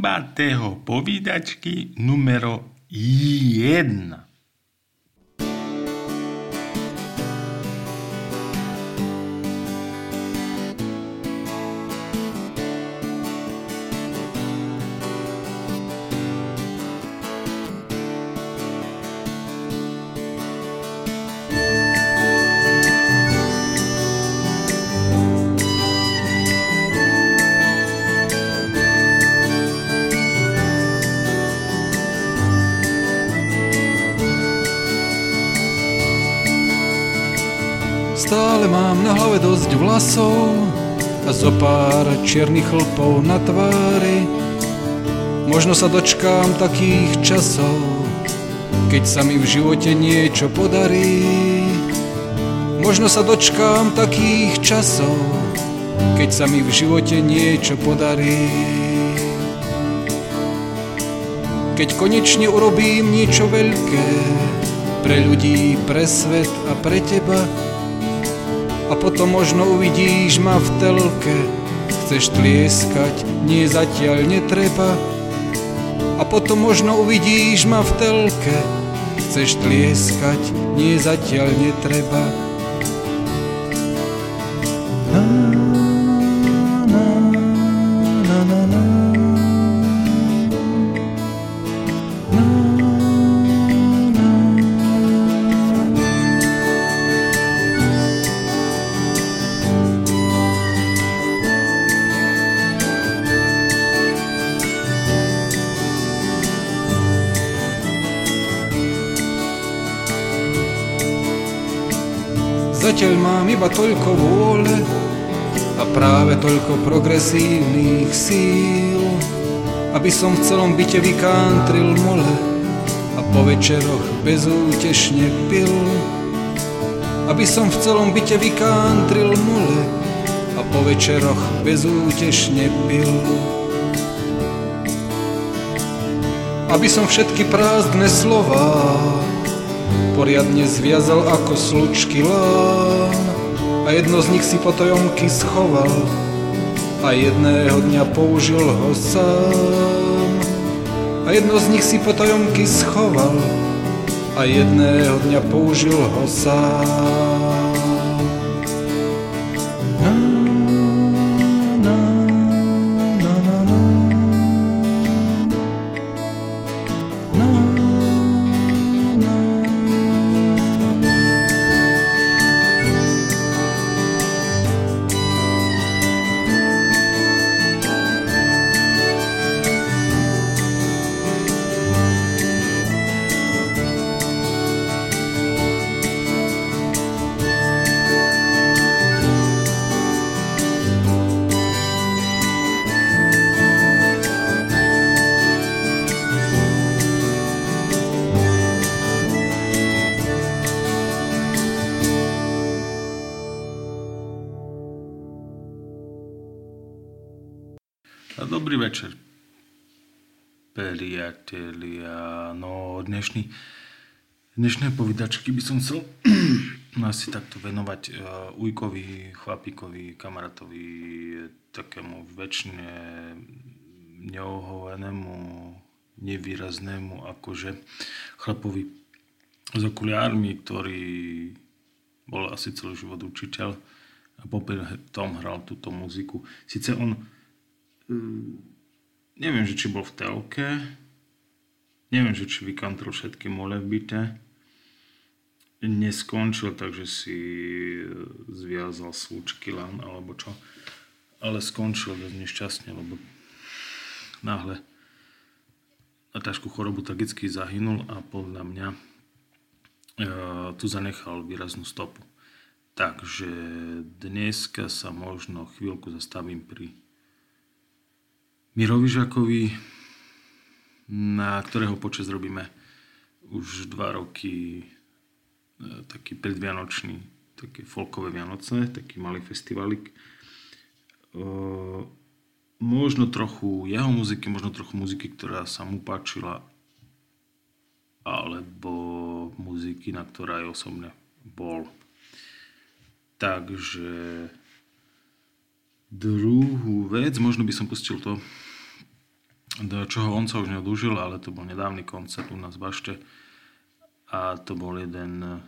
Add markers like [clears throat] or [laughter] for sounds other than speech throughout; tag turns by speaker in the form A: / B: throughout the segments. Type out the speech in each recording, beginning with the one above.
A: Gambatého povídačky numero 1.
B: na hlave dosť vlasov a zo pár čiernych chlpov na tvári. Možno sa dočkám takých časov, keď sa mi v živote niečo podarí. Možno sa dočkám takých časov, keď sa mi v živote niečo podarí. Keď konečne urobím niečo veľké, pre ľudí, pre svet a pre teba, a potom možno uvidíš ma v telke. Chceš tlieskať, nie zatiaľ netreba. A potom možno uvidíš ma v telke. Chceš tlieskať, nie zatiaľ netreba. Iba toľko vôle a práve toľko progresívnych síl, aby som v celom byte vykantril mole a po večeroch bezútešne pil. Aby som v celom byte vykantril mole a po večeroch bezútešne pil. Aby som všetky prázdne slova poriadne zviazal ako slučky lán a jedno z nich si po tojomky schoval a jedného dňa použil ho sám. A jedno z nich si po tojomky schoval a jedného dňa použil ho sám.
A: Dobrý večer, priatelia. No, dnešný, dnešné povídačky by som chcel [clears throat] asi takto venovať uh, Ujkovi, chlapíkovi, kamarátovi, takému väčšine neohovenému, nevýraznému, akože chlapovi s okuliármi, ktorý bol asi celý život učiteľ a popri tom hral túto muziku. Sice on Hm, neviem, že či bol v telke, neviem, že či vykantrol všetky mole v byte, neskončil, takže si e, zviazal slúčky lan alebo čo, ale skončil dosť nešťastne, lebo náhle na ťažkú chorobu tragicky zahynul a podľa mňa e, tu zanechal výraznú stopu. Takže dneska sa možno chvíľku zastavím pri Mirovi Žakovi, na ktorého počas robíme už dva roky e, taký predvianočný, také folkové Vianoce, taký malý festivalik. E, možno trochu jeho muziky, možno trochu muziky, ktorá sa mu páčila, alebo muziky, na ktorá aj osobne bol. Takže druhú vec, možno by som pustil to,
C: do čoho on sa už neodúžil, ale to bol nedávny koncert u nás v Bašte a to bol jeden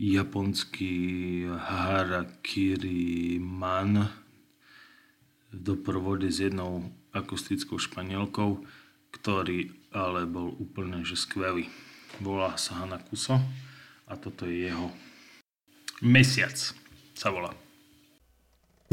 C: japonský harakiri man v doprovode s jednou akustickou španielkou, ktorý ale bol úplne že skvelý. Volá sa Hanakuso a toto je jeho mesiac sa volá.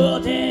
C: toto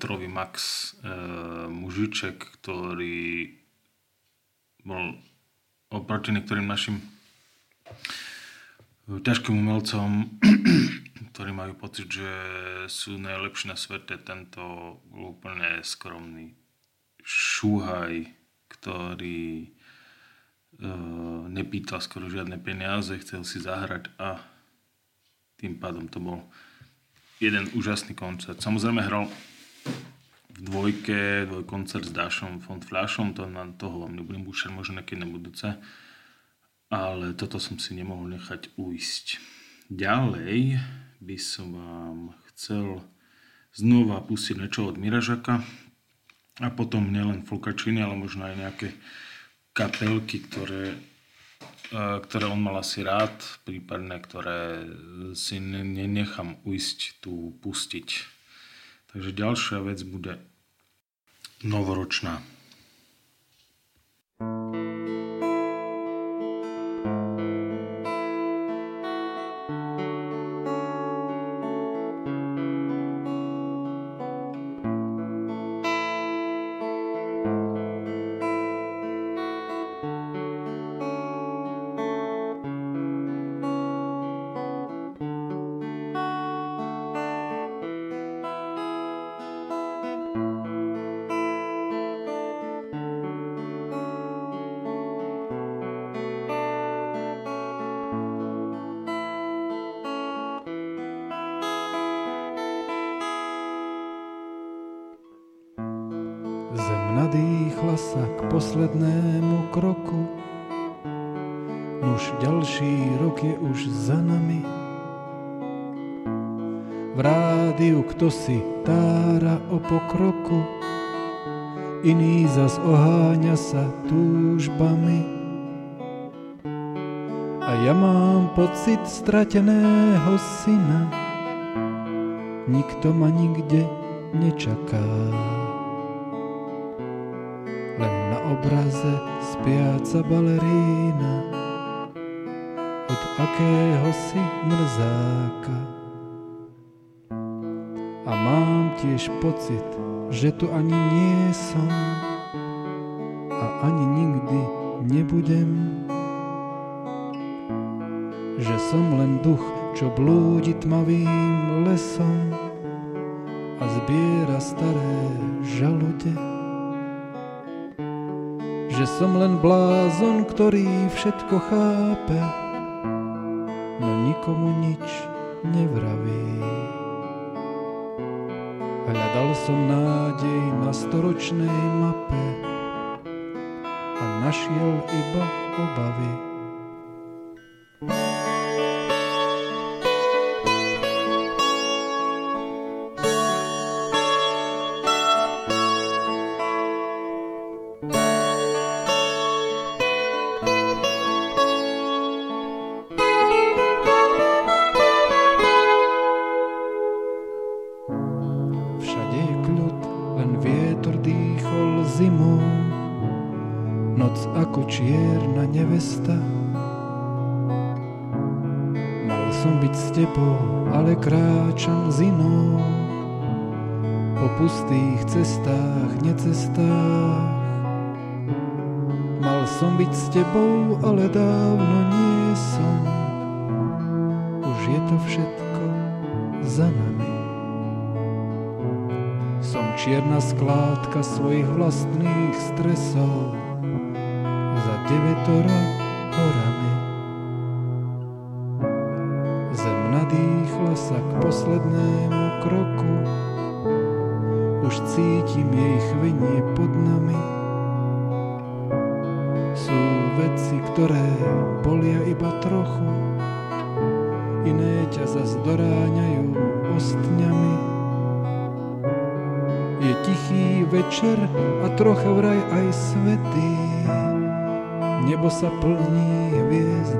C: metrový max e, mužiček, ktorý bol oproti niektorým našim ťažkým umelcom, [clears throat] ktorí majú pocit, že sú najlepší na svete, tento úplne skromný šúhaj, ktorý e, nepýtal skoro žiadne peniaze, chcel si zahrať a tým pádom to bol jeden úžasný koncert. Samozrejme hral dvojke, dvojkoncert s Dášom Font Fľašom, to na toho vám nebudem búšať možno niekedy na budúce, ale toto som si nemohol nechať uísť. Ďalej by som vám chcel znova pustiť niečo od Miražaka a potom nielen Folkačiny, ale možno aj nejaké kapelky, ktoré ktoré on mal asi rád, prípadne ktoré si nenechám uísť tu pustiť. Takže ďalšia vec bude novoročná.
B: Nadýchla sa k poslednému kroku. Nuž ďalší rok je už za nami. V rádiu kto si tára o pokroku, iný zas oháňa sa túžbami. A ja mám pocit strateného syna, nikto ma nikde nečaká. Obraze spiaca balerína od akého si mrzáka. A mám tiež pocit, že tu ani nie som a ani nikdy nebudem. Že som len duch, čo blúdi tmavým lesom a zbiera staré žalude. Že som len blázon, ktorý všetko chápe, no nikomu nič nevraví. Hľadal som nádej na storočnej mape a našiel iba obavy. Som čierna skládka svojich vlastných stresov za devetoro horami. Zem nadýchla sa k poslednému kroku už cítim jej chvenie pod nami. Sú veci, ktoré bolia iba trochu, iné ťa zas doráňajú ostňami. Je tichý večer a trocha vraj aj svetý, nebo sa plní hviezdami.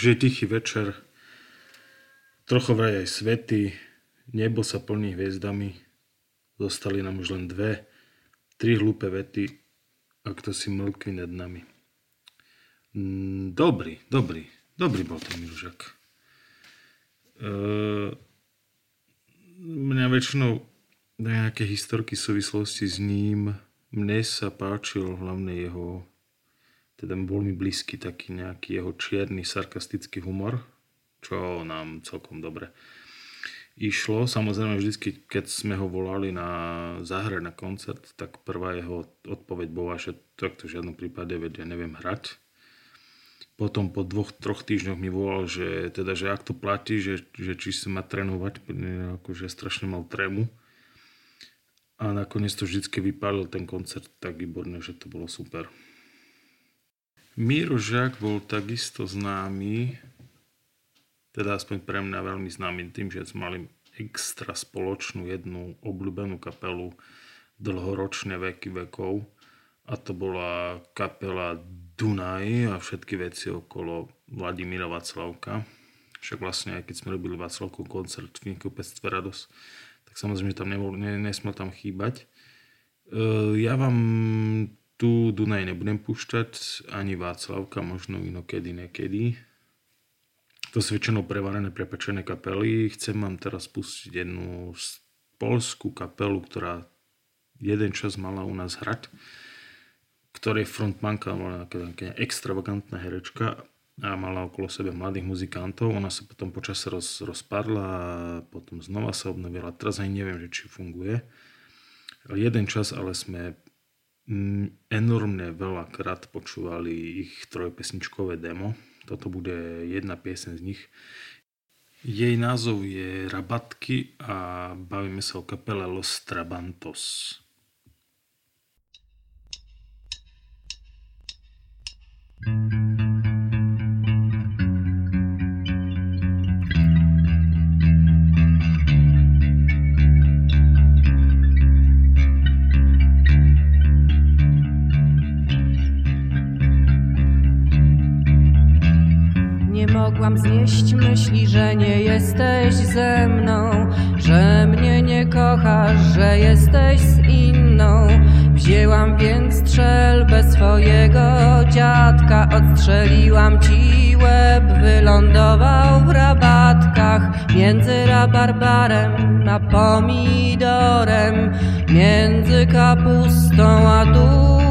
A: Takže tichý večer, trochu vraj aj svety, nebo sa plní hviezdami, zostali nám už len dve, tri hlúpe vety, a kto si mlkví nad nami. Mm, dobrý, dobrý, dobrý bol ten Miružak. Uh, mňa väčšinou nejaké historky v súvislosti s ním, mne sa páčil hlavne jeho teda bol mi blízky taký nejaký jeho čierny, sarkastický humor, čo nám celkom dobre išlo. Samozrejme, vždy, keď sme ho volali na záhre na koncert, tak prvá jeho odpoveď bola, že takto v žiadnom prípade, veď ja neviem hrať. Potom po dvoch, troch týždňoch mi volal, že, teda, že ak to platí, že, že či sa má trénovať, akože strašne mal trému. A nakoniec to vždy vypálil ten koncert tak výborne, že to bolo super. Miro Žak bol takisto známy, teda aspoň pre mňa veľmi známy tým, že mali extra spoločnú jednu obľúbenú kapelu dlhoročne veky vekov a to bola kapela Dunaj a všetky veci okolo Vladimíra Vaclavka. Však vlastne aj keď sme robili Vaclavkov koncert v knihkupectve Radosť, tak samozrejme tam nebol, ne, nesmel tam chýbať. E, ja vám tu Dunaj nebudem púšťať, ani Václavka, možno inokedy, nekedy. To sú väčšinou prevarené, prepečené kapely. Chcem vám teraz pustiť jednu polskú kapelu, ktorá jeden čas mala u nás hrať, ktorej frontmanka bola nejaká extravagantná herečka a mala okolo sebe mladých muzikantov. Ona sa potom počas roz, rozpadla a potom znova sa obnovila. Teraz aj neviem, že či funguje. Jeden čas ale sme enormne veľakrát počúvali ich trojpesničkové demo. Toto bude jedna piesen z nich. Jej názov je Rabatky a bavíme sa o kapele Los Trabantos. thank you
D: mogłam znieść myśli, że nie jesteś ze mną, że mnie nie kochasz, że jesteś z inną. Wzięłam więc strzelbę swojego dziadka, odstrzeliłam ci łeb, wylądował w rabatkach między rabarbarem a pomidorem, między kapustą a dużym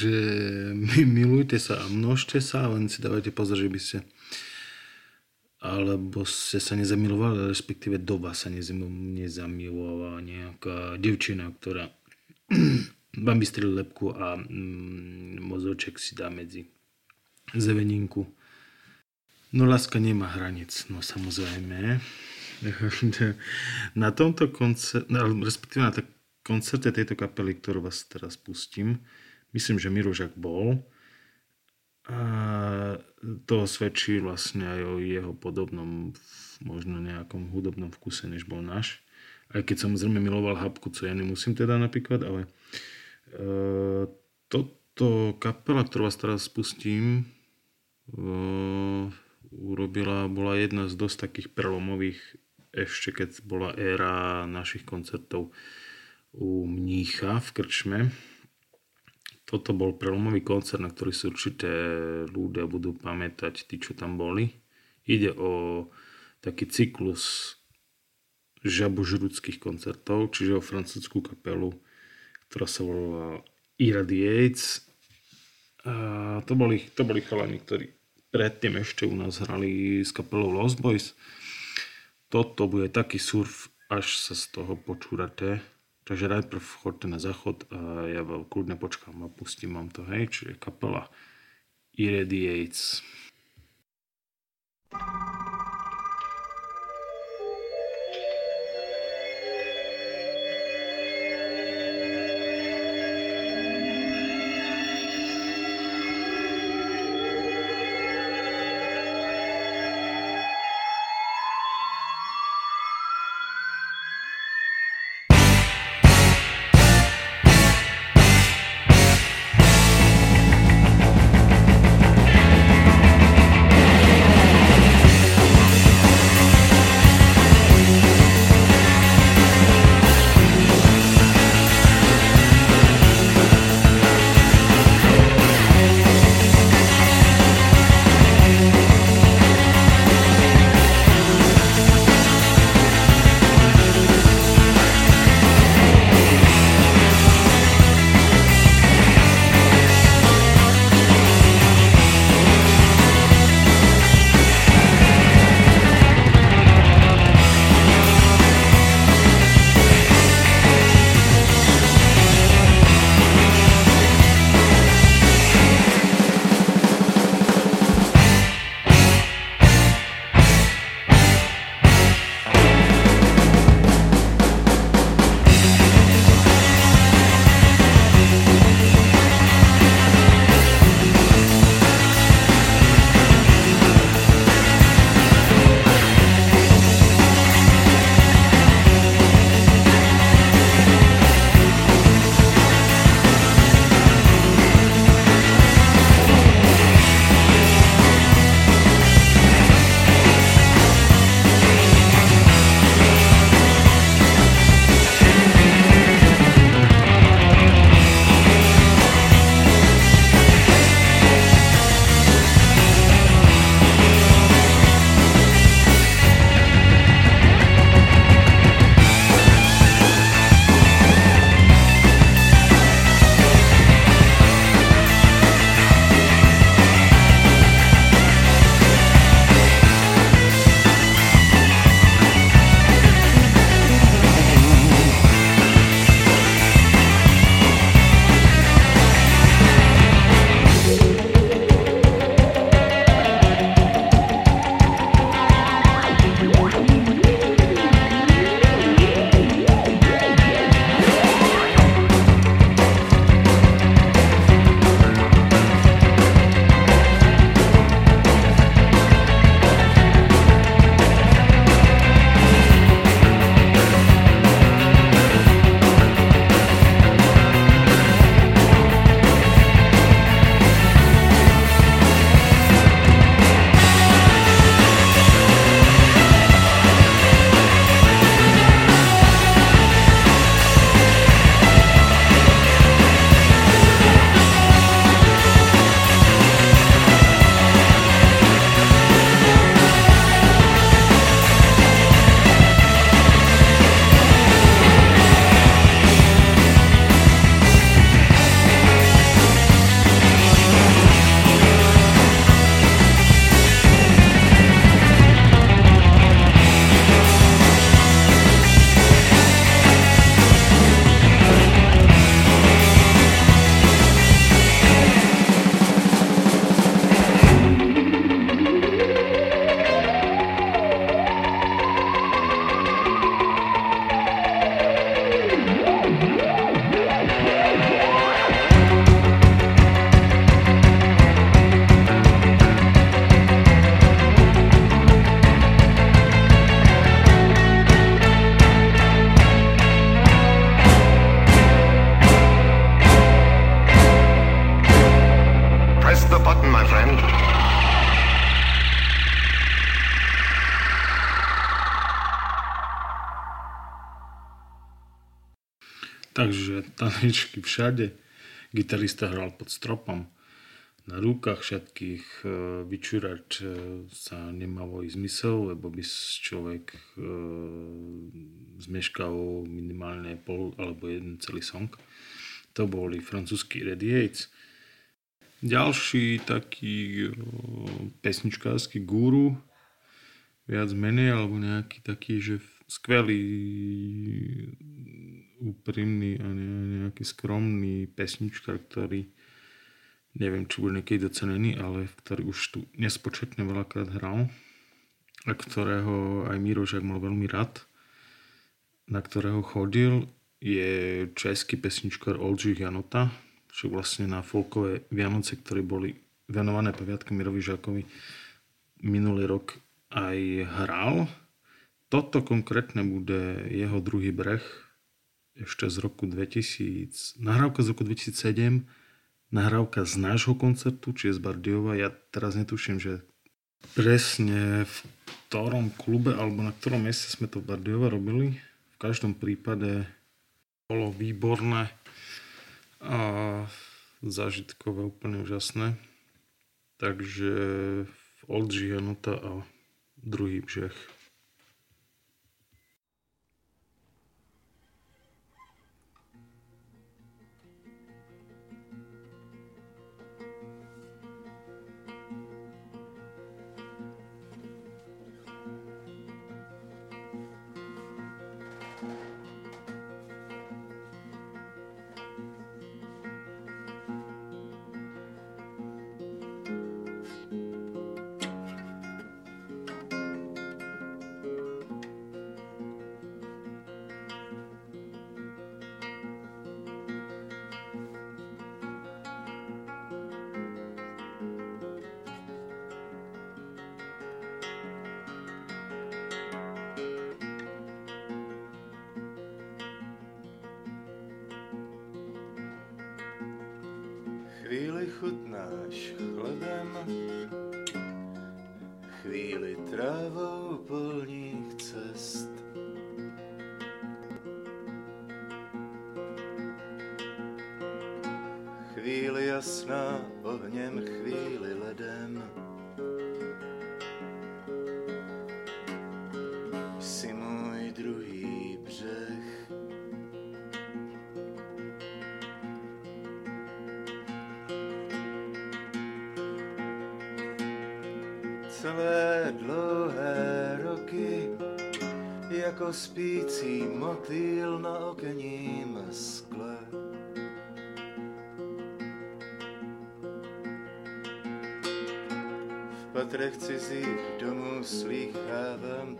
A: Takže mi- [laughs] milujte sa a množte sa, len si dávajte pozor, že by ste alebo ste sa nezamilovali, respektíve do vás sa nezam- nezamilovala nejaká devčina, ktorá [clears throat] vám vystrelí lepku a mm, mozoček si dá medzi zeveninku. No láska nemá hranic, no samozrejme. [laughs] Na tomto koncerte, respektíve na koncerte tejto kapely, ktorú vás teraz pustím, myslím, že Mirožak bol. A to svedčí vlastne aj o jeho podobnom možno nejakom hudobnom vkuse, než bol náš. Aj keď samozrejme miloval hapku, co ja nemusím teda napríklad, ale e, toto kapela, ktorú vás teraz spustím, e, urobila, bola jedna z dosť takých prelomových ešte keď bola éra našich koncertov u Mnícha v Krčme. Toto bol prelomový koncert, na ktorý si určite ľudia budú pamätať, tí, čo tam boli. Ide o taký cyklus žabožrudských koncertov, čiže o francúzskú kapelu, ktorá sa volala Irradiates. A to boli, to boli chalani, ktorí predtým ešte u nás hrali s kapelou Lost Boys. Toto bude taký surf, až sa z toho počúrate. Takže najprv chodte na záchod a ja vám kľudne počkám a pustím vám to, hej, čiže kapela Irradiates. Takže tanečky všade. Gitarista hral pod stropom. Na rukách všetkých e, vyčúrať e, sa nemalo i zmysel, lebo by človek e, zmeškal minimálne pol alebo jeden celý song. To boli francúzsky Radiates. Ďalší taký pesničkársky guru, viac menej, alebo nejaký taký, že skvelý, úprimný a nejaký skromný pesničkár, ktorý neviem, či bude niekedy docenený, ale ktorý už tu nespočetne veľakrát hral a ktorého aj Miro Žak mal veľmi rád, na ktorého chodil, je český pesničkár Oldřich Janota, čo vlastne na folkové Vianoce, ktoré boli venované paviatku Mirovi Žakovi minulý rok aj hral. Toto konkrétne bude jeho druhý breh ešte z roku 2000, nahrávka z roku 2007 nahrávka z nášho koncertu, či je z Bardiova. Ja teraz netuším, že presne v ktorom klube alebo na ktorom mieste sme to v Bardiova robili. V každom prípade bolo výborné a zážitkové úplne úžasné. Takže v Janota a druhý břeh.
E: Chvíli chutnáš chlebem, chvíli trávou polních cest. Chvíli jasná ohněm, chvíli ledem. Celé dlouhé roky jako spící motýl na okenním skle. V patrech cizích domů slýchávám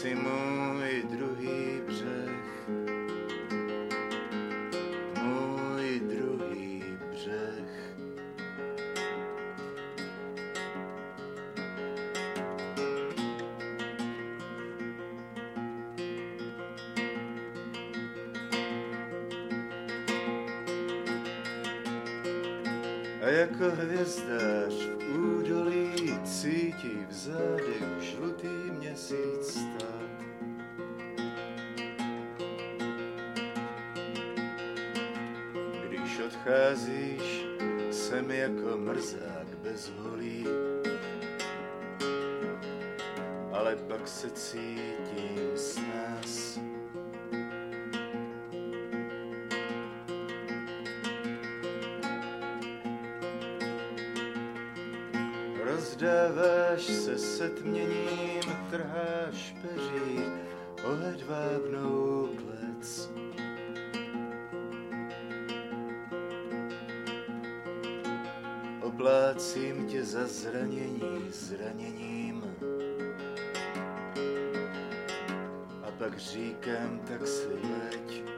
E: Jsi můj druhý břeh, můj druhý břeh. A jako hvězdář v údolí cítí v zádech žlutý měsíc stát. Odcházíš, jsem jako mrzák bez holí, ale pak se cítím s nás. Rozdáváš se setměním, trháš peří o Oblácím tě za zranění zraněním a pak říkám, tak si leď.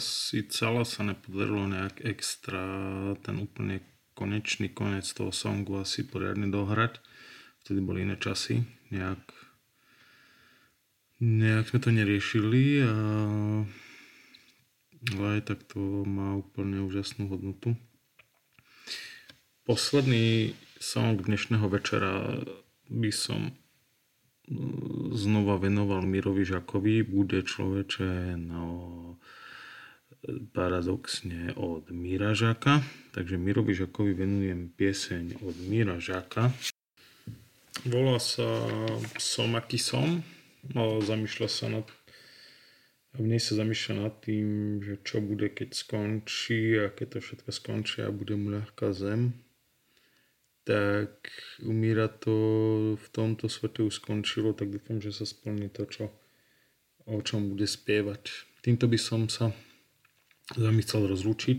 A: Asi celé sa nepodarilo nejak extra ten úplne konečný konec toho songu asi poriadne dohrať. Vtedy boli iné časy. Nejak, nejak sme to neriešili a ale aj tak to má úplne úžasnú hodnotu. Posledný song dnešného večera by som znova venoval Mirovi Žakovi, bude človeče no, paradoxne od Mira Žaka. Takže Mirovi Žakovi venujem pieseň od Mira Žaka. Volá sa Som aký som. No, zamýšľa sa nad v nej sa zamýšľa nad tým, že čo bude, keď skončí a keď to všetko skončí a bude mu ľahká zem tak umíra to v tomto svete už skončilo, tak dúfam, že sa splní to, čo, o čom bude spievať. Týmto by som sa s vami chcel rozlúčiť.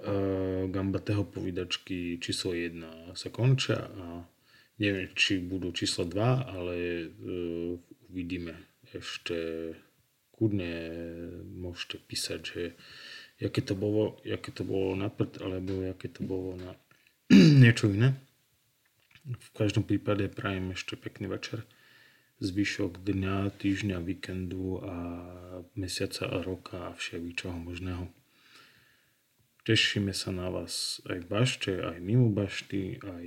A: Uh, Gambatého povídačky číslo 1 sa končia a neviem, či budú číslo 2, ale uh, uvidíme ešte kudne môžete písať, že jaké to bolo, jaké to bolo na prd, alebo jaké to bolo na [clears throat] niečo iné. V každom prípade prajem ešte pekný večer. Zvyšok dňa, týždňa, víkendu a mesiaca a roka a všeličoho možného. Tešíme sa na vás aj v bašte, aj mimo bašty, aj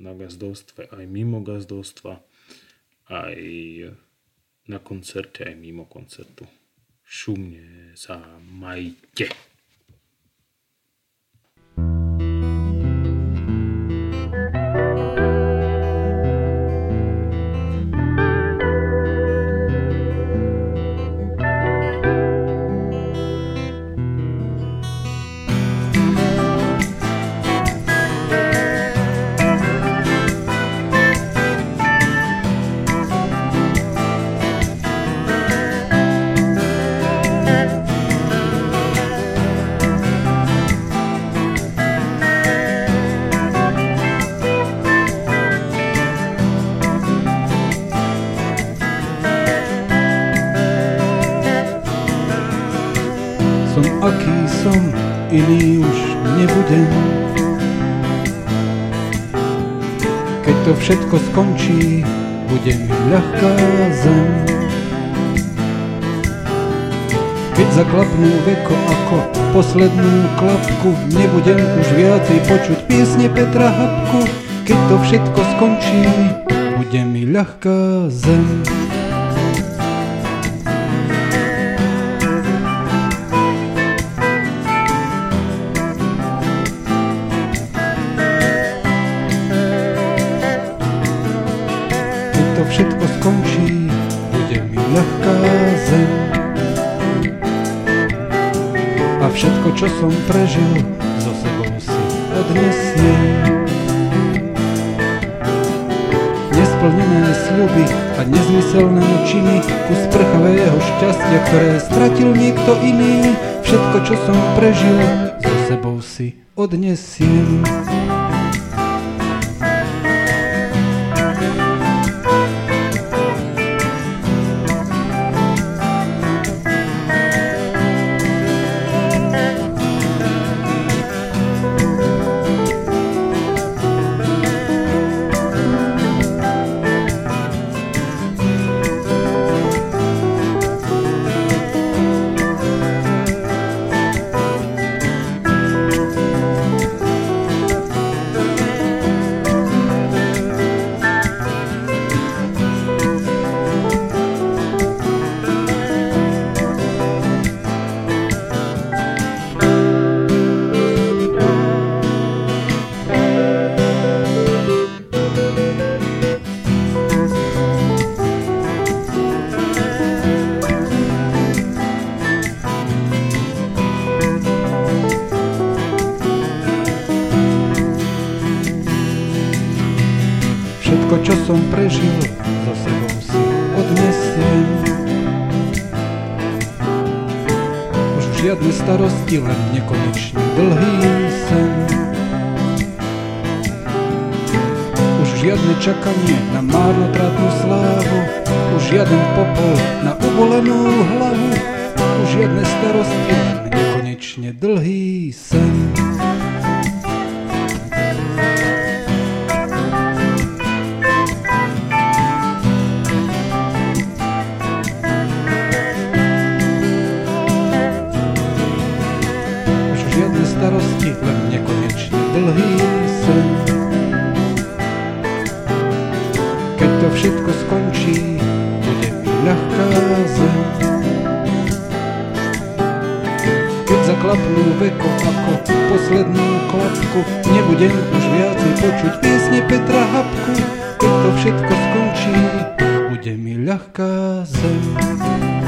A: na gazdovstve, aj mimo gazdovstva, aj na koncerte, aj mimo koncertu. Šumne sa majte.
B: Iný už nebudem. Keď to všetko skončí, bude mi ľahká zem. Keď zaklapnú veko ako poslednú klapku, nebudem už viacej počuť piesne Petra Hapku. Keď to všetko skončí, bude mi ľahká zem. Som prežil, so sebou si odnesiem. Nesplnené sľuby a nezmyselné činy, kus prchavého šťastia, ktoré stratil niekto iný, všetko, čo som prežil, so sebou si odnesiem. Starosti, len nekonečne dlhý sen. Už žiadne čakanie na márnotratnú slávu, už žiaden popol na uvolenú hlavu, už žiadne starosti, len nekonečne dlhý sen. Keď zaklapnú veko ako poslednú klapku, nebudem už viacej počuť piesne Petra Hapku. Keď to všetko skončí, bude mi ľahká zem.